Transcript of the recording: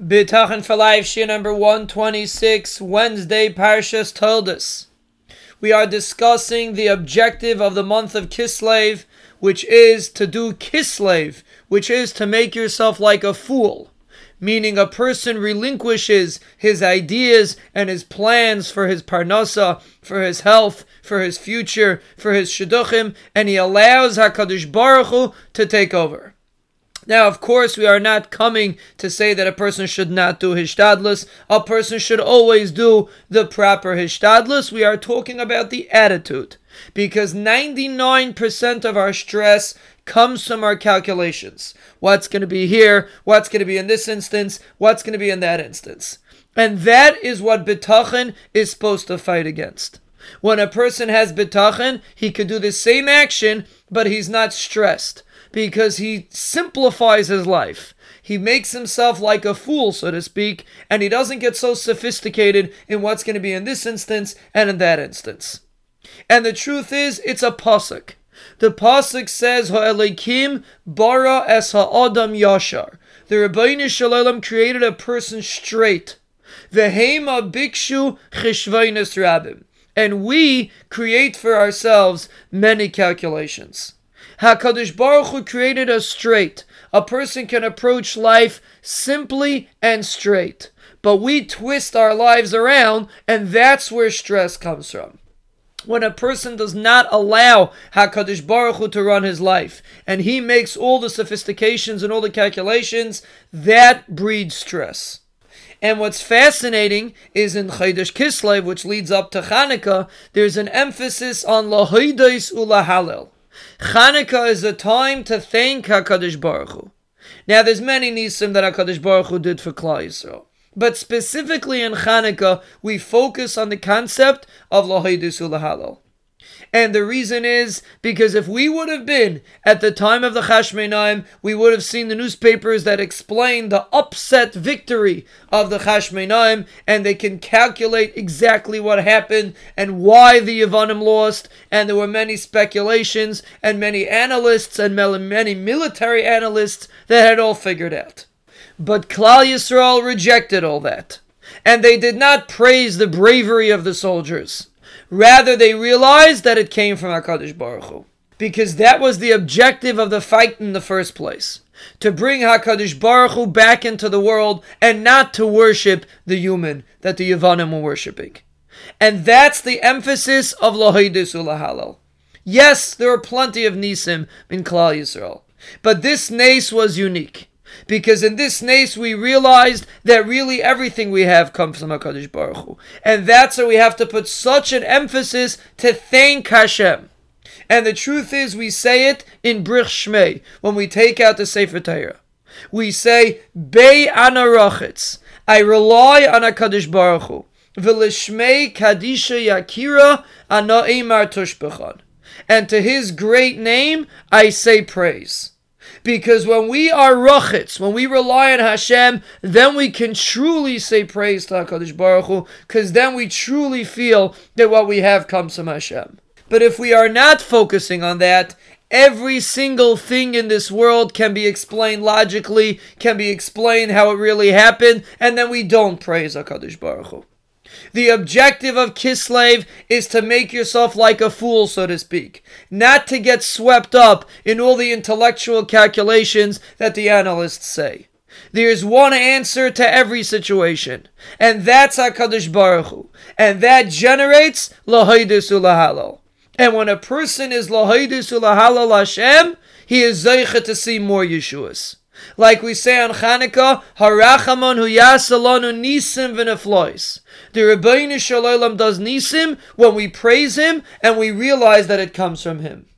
Bitachon for Life, Shiur number 126, Wednesday, Parshas Toldos. We are discussing the objective of the month of Kislev, which is to do Kislev, which is to make yourself like a fool, meaning a person relinquishes his ideas and his plans for his parnasa, for his health, for his future, for his shidduchim, and he allows HaKadosh Baruch Hu to take over. Now, of course, we are not coming to say that a person should not do hishtadlus. A person should always do the proper hishtadlus. We are talking about the attitude. Because 99% of our stress comes from our calculations. What's going to be here? What's going to be in this instance? What's going to be in that instance? And that is what bitachon is supposed to fight against. When a person has bitachon, he could do the same action, but he's not stressed because he simplifies his life. He makes himself like a fool, so to speak, and he doesn't get so sophisticated in what's going to be in this instance and in that instance. And the truth is, it's a pasuk. The pasuk says, "Ha'elikim bara es ha'adam yashar." The Ribbono Shel Olam created a person straight. Vehema bikshu chishvainis rabim. And we create for ourselves many calculations. HaKadosh Baruch Hu created us straight. A person can approach life simply and straight. But we twist our lives around, and that's where stress comes from. When a person does not allow HaKadosh Baruch Hu to run his life, and he makes all the sophistications and all the calculations, that breeds stress. And what's fascinating is in Chodesh Kislev, which leads up to Chanukah, there's an emphasis on Lahoides Ulahalel. Chanukah is a time to thank HaKadosh Baruch Hu. Now, there's many nisim that HaKadosh Baruch Hu did for Klal Yisrael. But specifically in Chanukah, we focus on the concept of Lahaydus Ulahalal. And the reason is because if we would have been at the time of the Chashmonaim, we would have seen the newspapers that explain the upset victory of the Chashmonaim, and they can calculate exactly what happened and why the Yavanim lost. And there were many speculations and many analysts and many military analysts that had all figured out. But Klal Yisrael rejected all that. And they did not praise the bravery of the soldiers. Rather, they realized that it came from HaKadosh Baruch Hu. Because that was the objective of the fight in the first place. To bring HaKadosh Baruch Hu back into the world and not to worship the human that the Yavanim were worshipping. And that's the emphasis of Lohidus Ulahalal. Yes, there are plenty of Nisim in Klal Yisrael. But this Nace was unique. Because in this nace we realized that really everything we have comes from HaKadosh Baruch Hu. And that's why we have to put such an emphasis to thank Hashem. And the truth is, we say it in Brich Shmei, when we take out the Sefer Torah. We say, Bei Anarachitz. I rely on HaKadosh Baruch Hu. V'lishmei Kadisha Yakira Ana Eimar Tushbechad. And to his great name, I say praise. Because when we are rochitz, when we rely on Hashem, then we can truly say praise to HaKadosh Baruch Hu, because then we truly feel that what we have comes from Hashem. But if we are not focusing on that, every single thing in this world can be explained logically, can be explained how it really happened, and then we don't praise HaKadosh Baruch Hu. The objective of Kislev is to make yourself like a fool, so to speak, not to get swept up in all the intellectual calculations that the analysts say. There's one answer to every situation, and that's HaKadosh Baruch Hu, and that generates Lahaidus Ulahalal. And when a person is Lahaidus Ulahalal Hashem, he is Zeicha to see more Yeshuas. Like we say on Chanukah, Harachamon hu yasalonu nisim v'neflois. The Ribbono Shel Olam does nisim when we praise him and we realize that it comes from him.